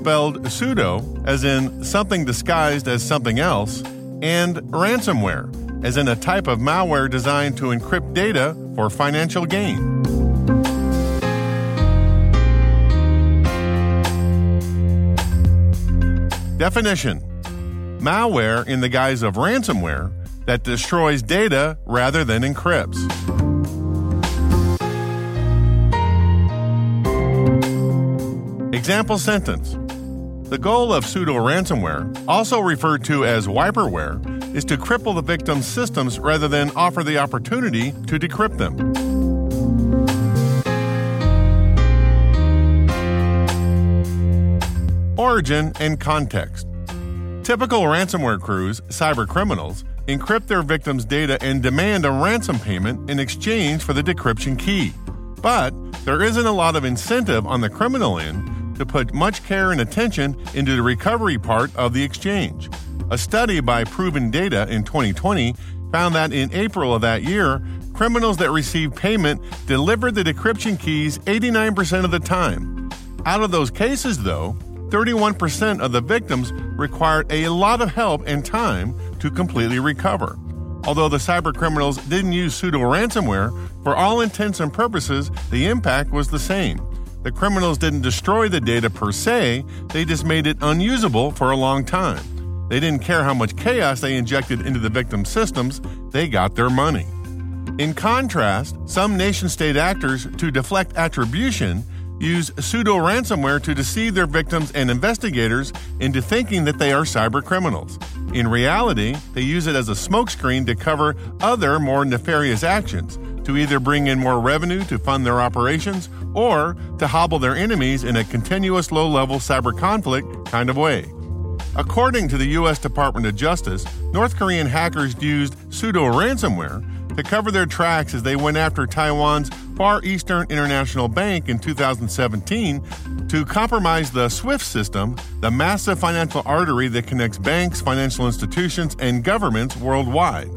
Spelled pseudo, as in something disguised as something else, and ransomware, as in a type of malware designed to encrypt data for financial gain. Definition Malware in the guise of ransomware that destroys data rather than encrypts. Example sentence The goal of pseudo ransomware, also referred to as wiperware, is to cripple the victim's systems rather than offer the opportunity to decrypt them. Origin and context. Typical ransomware crews, cyber criminals, encrypt their victims' data and demand a ransom payment in exchange for the decryption key. But there isn't a lot of incentive on the criminal end to put much care and attention into the recovery part of the exchange. A study by Proven Data in 2020 found that in April of that year, criminals that received payment delivered the decryption keys 89% of the time. Out of those cases, though, 31% of the victims required a lot of help and time to completely recover. Although the cyber criminals didn't use pseudo ransomware, for all intents and purposes, the impact was the same. The criminals didn't destroy the data per se, they just made it unusable for a long time. They didn't care how much chaos they injected into the victim's systems, they got their money. In contrast, some nation state actors, to deflect attribution, use pseudo ransomware to deceive their victims and investigators into thinking that they are cyber criminals. In reality, they use it as a smokescreen to cover other more nefarious actions, to either bring in more revenue to fund their operations or to hobble their enemies in a continuous low level cyber conflict kind of way. According to the U.S. Department of Justice, North Korean hackers used pseudo ransomware to cover their tracks as they went after Taiwan's Far Eastern International Bank in 2017 to compromise the SWIFT system, the massive financial artery that connects banks, financial institutions, and governments worldwide.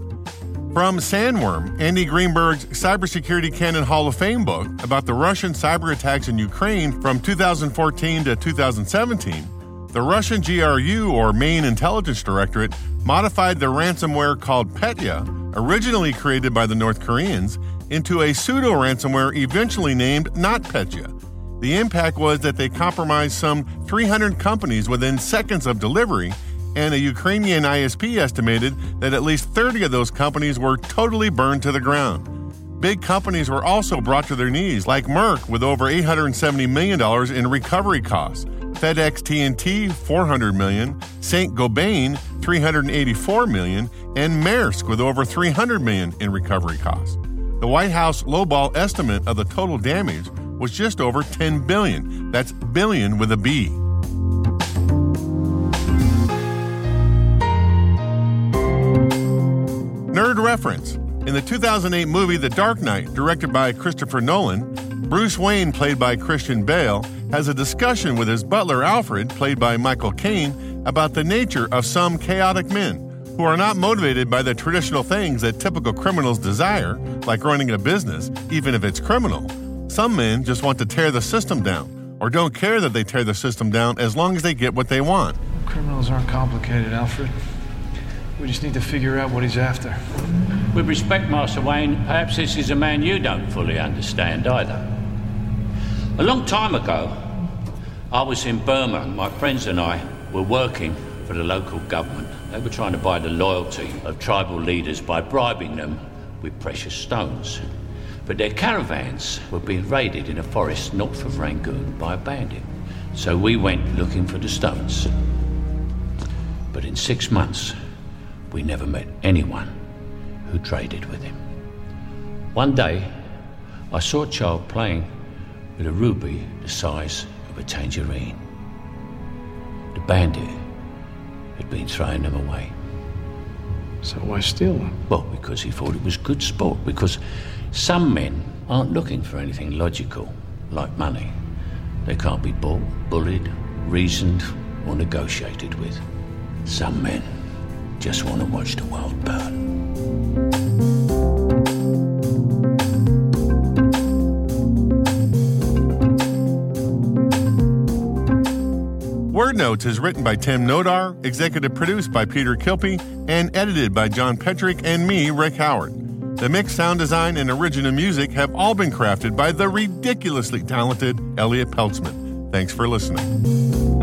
From Sandworm, Andy Greenberg's Cybersecurity Canon Hall of Fame book about the Russian cyber attacks in Ukraine from 2014 to 2017, the Russian GRU, or Main Intelligence Directorate, modified the ransomware called Petya, originally created by the North Koreans, into a pseudo ransomware eventually named NotPetya. The impact was that they compromised some 300 companies within seconds of delivery, and a Ukrainian ISP estimated that at least 30 of those companies were totally burned to the ground. Big companies were also brought to their knees, like Merck with over $870 million in recovery costs, FedEx TNT 400 million, Saint Gobain 384 million, and Maersk with over 300 million in recovery costs. The White House lowball estimate of the total damage was just over 10 billion. That's billion with a B. Nerd reference. In the 2008 movie The Dark Knight, directed by Christopher Nolan, Bruce Wayne, played by Christian Bale, has a discussion with his butler Alfred, played by Michael Caine, about the nature of some chaotic men who are not motivated by the traditional things that typical criminals desire, like running a business, even if it's criminal. Some men just want to tear the system down, or don't care that they tear the system down as long as they get what they want. Criminals aren't complicated, Alfred. We just need to figure out what he's after. With respect, Master Wayne, perhaps this is a man you don't fully understand either. A long time ago, I was in Burma. My friends and I were working for the local government. They were trying to buy the loyalty of tribal leaders by bribing them with precious stones. But their caravans were being raided in a forest north of Rangoon by a bandit. So we went looking for the stones. But in six months, we never met anyone who traded with him. One day, I saw a child playing with a ruby the size of a tangerine. The bandit had been throwing them away. So why steal them? Well, because he thought it was good sport. Because some men aren't looking for anything logical, like money. They can't be bought, bullied, reasoned, or negotiated with. Some men just want to watch the world burn. Word Notes is written by Tim Nodar, executive produced by Peter Kilpe, and edited by John Petrik and me, Rick Howard. The mix, sound design, and original music have all been crafted by the ridiculously talented Elliott Peltzman. Thanks for listening.